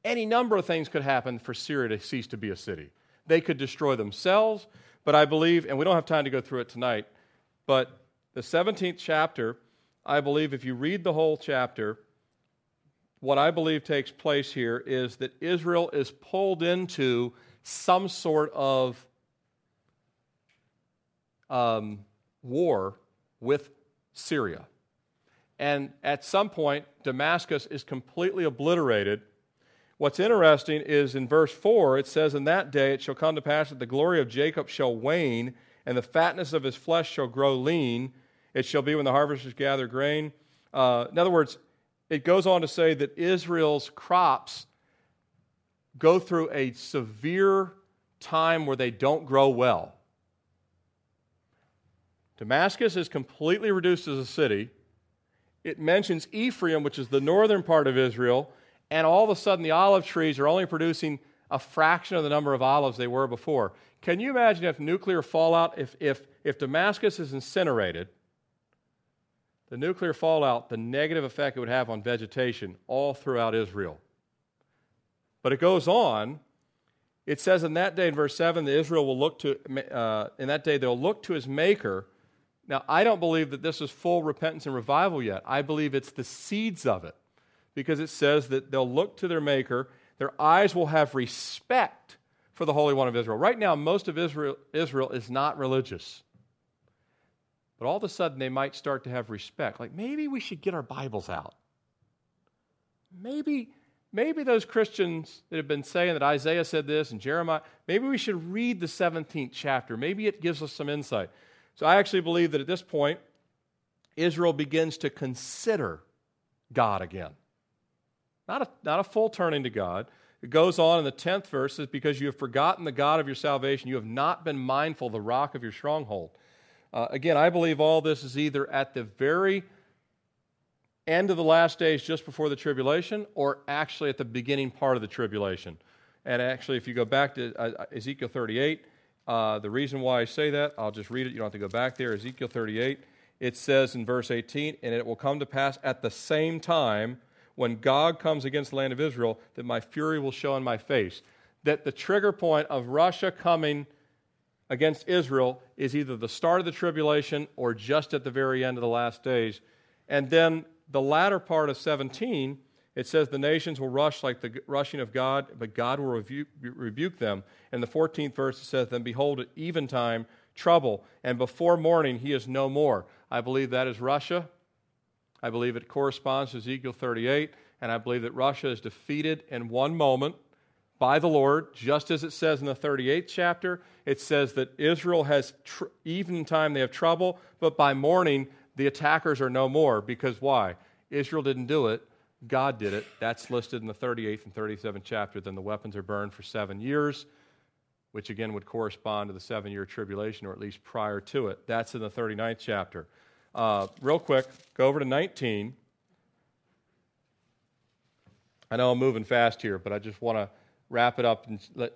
Any number of things could happen for Syria to cease to be a city. They could destroy themselves, but I believe, and we don't have time to go through it tonight, but the 17th chapter, I believe if you read the whole chapter, what I believe takes place here is that Israel is pulled into some sort of um, war with Syria. And at some point, Damascus is completely obliterated. What's interesting is in verse 4, it says, In that day it shall come to pass that the glory of Jacob shall wane, and the fatness of his flesh shall grow lean. It shall be when the harvesters gather grain. Uh, in other words, it goes on to say that Israel's crops go through a severe time where they don't grow well. Damascus is completely reduced as a city. It mentions Ephraim, which is the northern part of Israel, and all of a sudden the olive trees are only producing a fraction of the number of olives they were before. Can you imagine if nuclear fallout, if, if, if Damascus is incinerated, the nuclear fallout, the negative effect it would have on vegetation all throughout Israel? But it goes on. It says in that day, in verse 7, that Israel will look to, uh, in that day, they'll look to his maker now, I don't believe that this is full repentance and revival yet. I believe it's the seeds of it because it says that they'll look to their Maker, their eyes will have respect for the Holy One of Israel. Right now, most of Israel, Israel is not religious. But all of a sudden, they might start to have respect. Like, maybe we should get our Bibles out. Maybe, maybe those Christians that have been saying that Isaiah said this and Jeremiah, maybe we should read the 17th chapter. Maybe it gives us some insight. So I actually believe that at this point, Israel begins to consider God again. Not a, not a full turning to God. It goes on in the 10th verse, Because you have forgotten the God of your salvation, you have not been mindful of the rock of your stronghold. Uh, again, I believe all this is either at the very end of the last days, just before the tribulation, or actually at the beginning part of the tribulation. And actually, if you go back to uh, Ezekiel 38, uh, the reason why I say that, I'll just read it. You don't have to go back there. Ezekiel 38. it says in verse 18, and it will come to pass at the same time when God comes against the land of Israel that my fury will show in my face. That the trigger point of Russia coming against Israel is either the start of the tribulation or just at the very end of the last days. And then the latter part of 17, it says the nations will rush like the rushing of God, but God will rebuke, rebuke them. And the 14th verse, says, Then behold, at eventime, trouble, and before morning he is no more. I believe that is Russia. I believe it corresponds to Ezekiel 38, and I believe that Russia is defeated in one moment by the Lord, just as it says in the 38th chapter. It says that Israel has, tr- even time they have trouble, but by morning the attackers are no more. Because why? Israel didn't do it, God did it. That's listed in the 38th and 37th chapter. Then the weapons are burned for seven years, which again would correspond to the seven year tribulation, or at least prior to it. That's in the 39th chapter. Uh, real quick, go over to 19. I know I'm moving fast here, but I just want to wrap it up and let,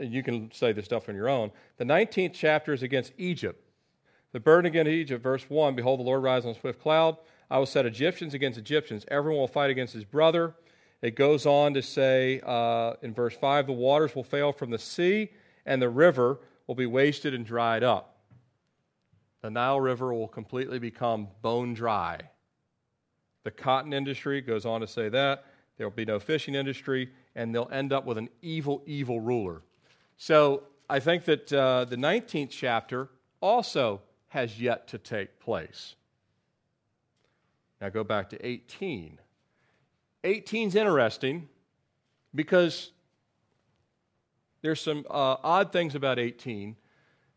you can say this stuff on your own. The 19th chapter is against Egypt. The burden against Egypt, verse 1 Behold, the Lord rises on a swift cloud. I will set Egyptians against Egyptians. Everyone will fight against his brother. It goes on to say uh, in verse 5 the waters will fail from the sea, and the river will be wasted and dried up. The Nile River will completely become bone dry. The cotton industry goes on to say that. There will be no fishing industry, and they'll end up with an evil, evil ruler. So I think that uh, the 19th chapter also has yet to take place. Now go back to 18. 18 is interesting because there's some uh, odd things about 18.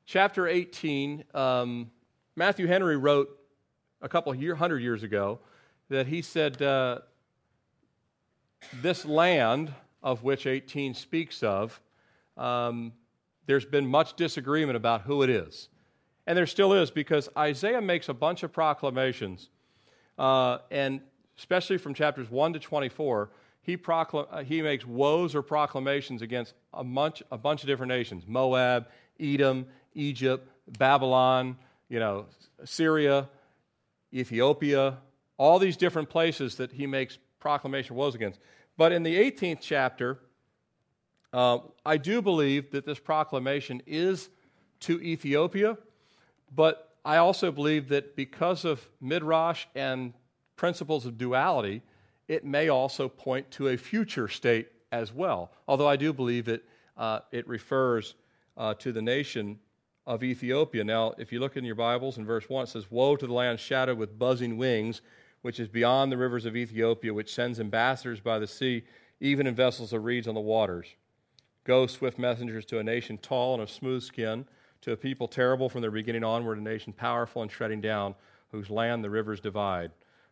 Chapter 18, um, Matthew Henry wrote a couple year, hundred years ago that he said, uh, This land of which 18 speaks of, um, there's been much disagreement about who it is. And there still is because Isaiah makes a bunch of proclamations, uh, and especially from chapters 1 to 24, he, procl- uh, he makes woes or proclamations against a bunch, a bunch of different nations Moab, Edom, Egypt, Babylon, you know, Syria, Ethiopia, all these different places that he makes proclamation woes against. But in the 18th chapter, uh, I do believe that this proclamation is to Ethiopia, but I also believe that because of Midrash and principles of duality, it may also point to a future state as well. Although I do believe it, uh, it refers uh, to the nation of Ethiopia. Now, if you look in your Bibles in verse 1, it says, Woe to the land shadowed with buzzing wings, which is beyond the rivers of Ethiopia, which sends ambassadors by the sea, even in vessels of reeds on the waters. Go, swift messengers, to a nation tall and of smooth skin, to a people terrible from their beginning onward, a nation powerful and treading down, whose land the rivers divide.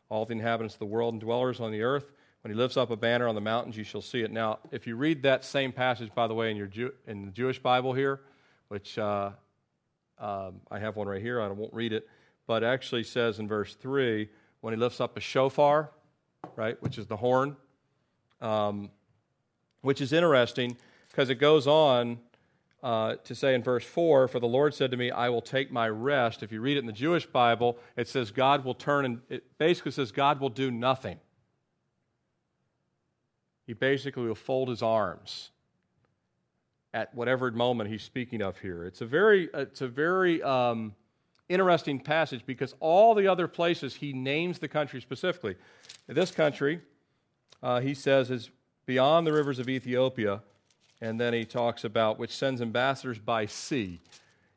All the inhabitants of the world and dwellers on the earth, when he lifts up a banner on the mountains, you shall see it. Now, if you read that same passage, by the way, in, your Jew- in the Jewish Bible here, which uh, um, I have one right here, I won't read it, but actually says in verse 3 when he lifts up a shofar, right, which is the horn, um, which is interesting because it goes on uh, to say in verse 4 For the Lord said to me, I will take my rest. If you read it in the Jewish Bible, it says God will turn, and it basically says God will do nothing. He basically will fold his arms at whatever moment he's speaking of here. It's a very, it's a very um, interesting passage because all the other places he names the country specifically. This country, uh, he says, is beyond the rivers of Ethiopia, and then he talks about which sends ambassadors by sea.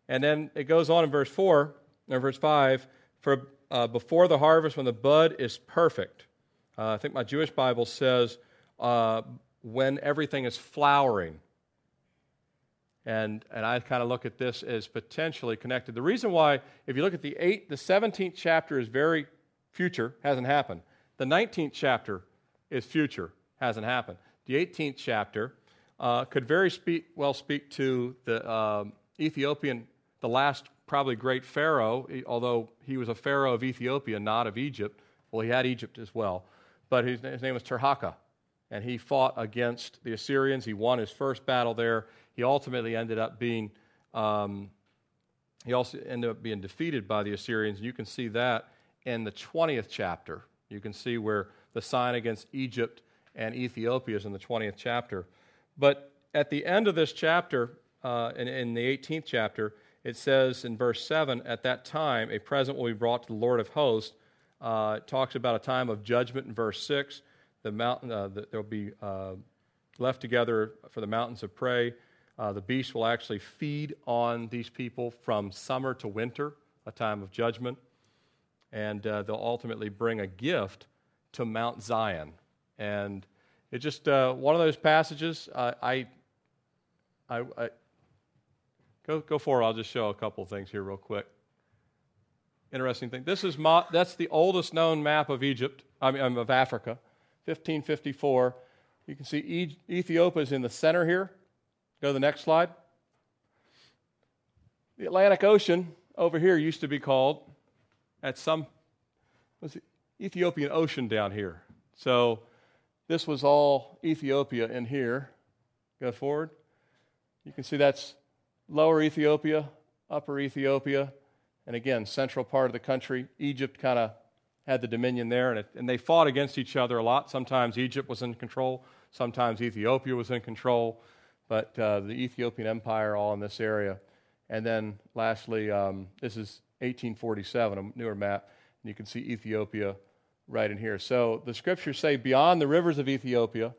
And then it goes on in verse 4, or verse 5, for uh, before the harvest, when the bud is perfect. Uh, I think my Jewish Bible says uh, when everything is flowering. And, and I kind of look at this as potentially connected. The reason why, if you look at the eight, the 17th chapter is very future, hasn't happened. The 19th chapter is future, hasn't happened. The 18th chapter uh, could very speak, well speak to the um, Ethiopian, the last probably great Pharaoh, although he was a Pharaoh of Ethiopia, not of Egypt. Well, he had Egypt as well. But his, his name was Tirhakah and he fought against the Assyrians. He won his first battle there. He ultimately ended up being um, he also ended up being defeated by the Assyrians. You can see that in the 20th chapter. You can see where the sign against Egypt and Ethiopia is in the 20th chapter. But at the end of this chapter, uh, in, in the 18th chapter, it says in verse 7 At that time, a present will be brought to the Lord of hosts. Uh, it talks about a time of judgment in verse 6. The mountain, uh, the, there'll be uh, left together for the mountains of prey. Uh, the beast will actually feed on these people from summer to winter, a time of judgment. And uh, they'll ultimately bring a gift to Mount Zion. And it's just uh, one of those passages. I, I, I, go, go forward. I'll just show a couple things here, real quick. Interesting thing. This is that's the oldest known map of Egypt, I mean, of Africa, 1554. You can see Ethiopia is in the center here. Go to the next slide. The Atlantic Ocean over here used to be called, at some, was Ethiopian Ocean down here. So this was all Ethiopia in here. Go forward. You can see that's lower Ethiopia, upper Ethiopia, and again, central part of the country. Egypt kind of had the dominion there, and, it, and they fought against each other a lot. Sometimes Egypt was in control, sometimes Ethiopia was in control, but uh, the Ethiopian Empire all in this area. And then lastly, um, this is 1847, a newer map, and you can see Ethiopia right in here. So the scriptures say, beyond the rivers of Ethiopia,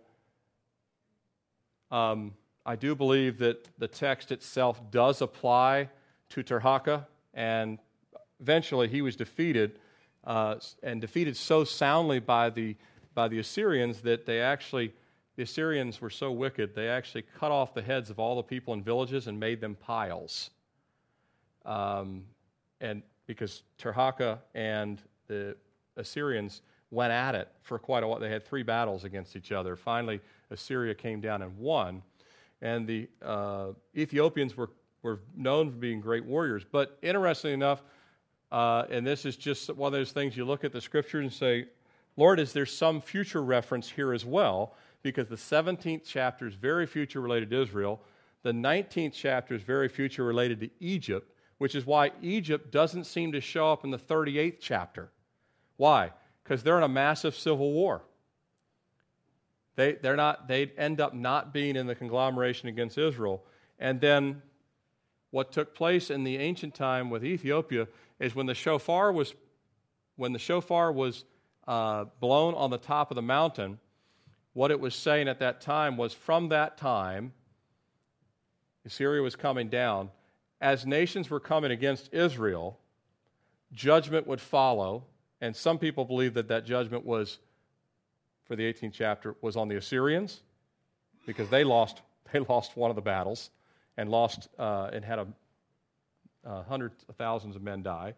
um, I do believe that the text itself does apply to Tirhakah, and eventually he was defeated, uh, and defeated so soundly by the, by the Assyrians that they actually, the Assyrians were so wicked, they actually cut off the heads of all the people in villages and made them piles. Um, and because Tirhakah and the Assyrians went at it for quite a while. They had three battles against each other. Finally, Assyria came down and won. And the uh, Ethiopians were, were known for being great warriors. But interestingly enough, uh, and this is just one of those things you look at the scriptures and say, Lord, is there some future reference here as well? Because the 17th chapter is very future related to Israel. The 19th chapter is very future related to Egypt, which is why Egypt doesn't seem to show up in the 38th chapter. Why? Because they're in a massive civil war. They, they're not, they end up not being in the conglomeration against Israel. And then what took place in the ancient time with Ethiopia is when the shofar was, when the shofar was uh, blown on the top of the mountain, what it was saying at that time was from that time, Assyria was coming down. As nations were coming against Israel, judgment would follow and some people believe that that judgment was, for the 18th chapter, was on the Assyrians because they lost, they lost one of the battles and lost uh, and had a, uh, hundreds of thousands of men die.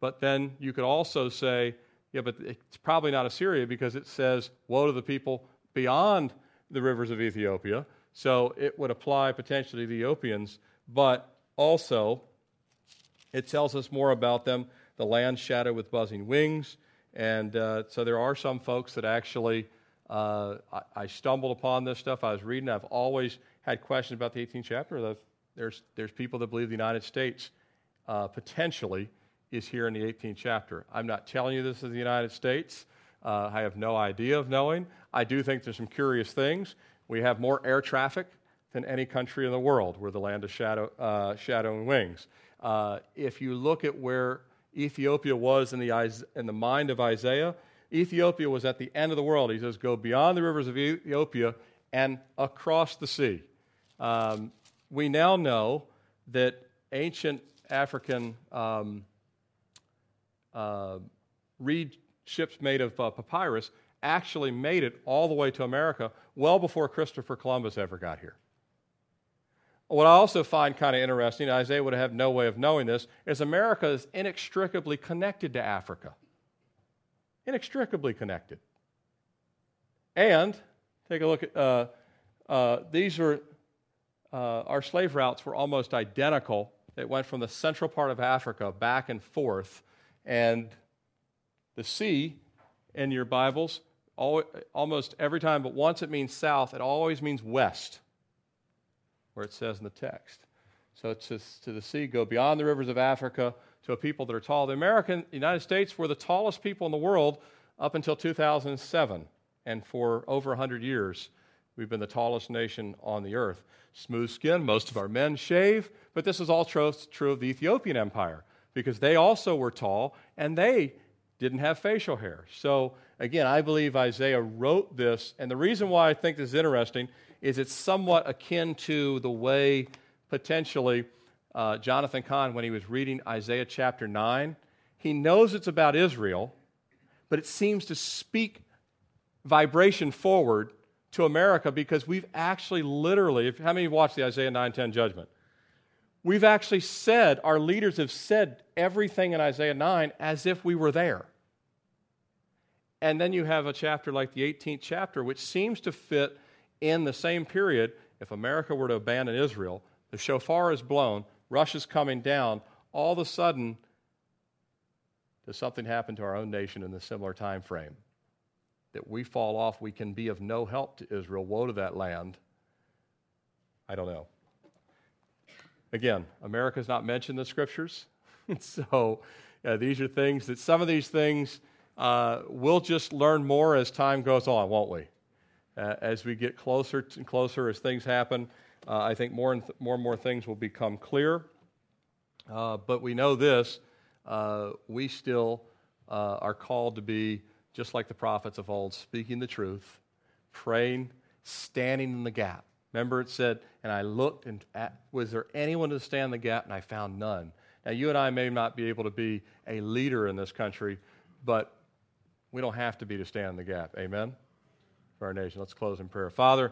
But then you could also say, yeah, but it's probably not Assyria because it says, woe to the people beyond the rivers of Ethiopia. So it would apply potentially to the Ethiopians, but also it tells us more about them the land shadow with buzzing wings. And uh, so there are some folks that actually, uh, I, I, stumbled upon this stuff. I was reading. I've always had questions about the 18th chapter. There's, there's people that believe the United States uh, potentially is here in the 18th chapter. I'm not telling you this is the United States. Uh, I have no idea of knowing. I do think there's some curious things. We have more air traffic than any country in the world. We're the land of shadow, uh, shadow and wings. Uh, if you look at where Ethiopia was in the, in the mind of Isaiah. Ethiopia was at the end of the world. He says, Go beyond the rivers of Ethiopia and across the sea. Um, we now know that ancient African um, uh, reed ships made of uh, papyrus actually made it all the way to America well before Christopher Columbus ever got here. What I also find kind of interesting, Isaiah would have no way of knowing this, is America is inextricably connected to Africa. Inextricably connected. And take a look at uh, uh, these are uh, our slave routes were almost identical. It went from the central part of Africa back and forth, and the sea in your Bibles almost every time, but once it means south, it always means west where it says in the text. So to, to the sea, go beyond the rivers of Africa to a people that are tall. The American United States were the tallest people in the world up until 2007. And for over 100 years, we've been the tallest nation on the earth. Smooth skin, most of our men shave, but this is all true, true of the Ethiopian Empire because they also were tall and they didn't have facial hair. So, again, I believe Isaiah wrote this, and the reason why I think this is interesting is it's somewhat akin to the way potentially uh, Jonathan Cahn, when he was reading Isaiah chapter 9, he knows it's about Israel, but it seems to speak vibration forward to America because we've actually literally, if, how many watched the Isaiah 9:10 judgment? We've actually said, our leaders have said everything in Isaiah 9 as if we were there. And then you have a chapter like the 18th chapter, which seems to fit in the same period. If America were to abandon Israel, the shofar is blown, Russia's coming down, all of a sudden, does something happen to our own nation in a similar time frame? That we fall off, we can be of no help to Israel. Woe to that land. I don't know. Again, America America's not mentioned in the scriptures. so uh, these are things that some of these things uh, we'll just learn more as time goes on, won't we? Uh, as we get closer and closer, as things happen, uh, I think more and, th- more and more things will become clear. Uh, but we know this uh, we still uh, are called to be just like the prophets of old, speaking the truth, praying, standing in the gap. Remember, it said, and I looked, and at, was there anyone to stand the gap? And I found none. Now, you and I may not be able to be a leader in this country, but we don't have to be to stand in the gap. Amen? For our nation. Let's close in prayer. Father,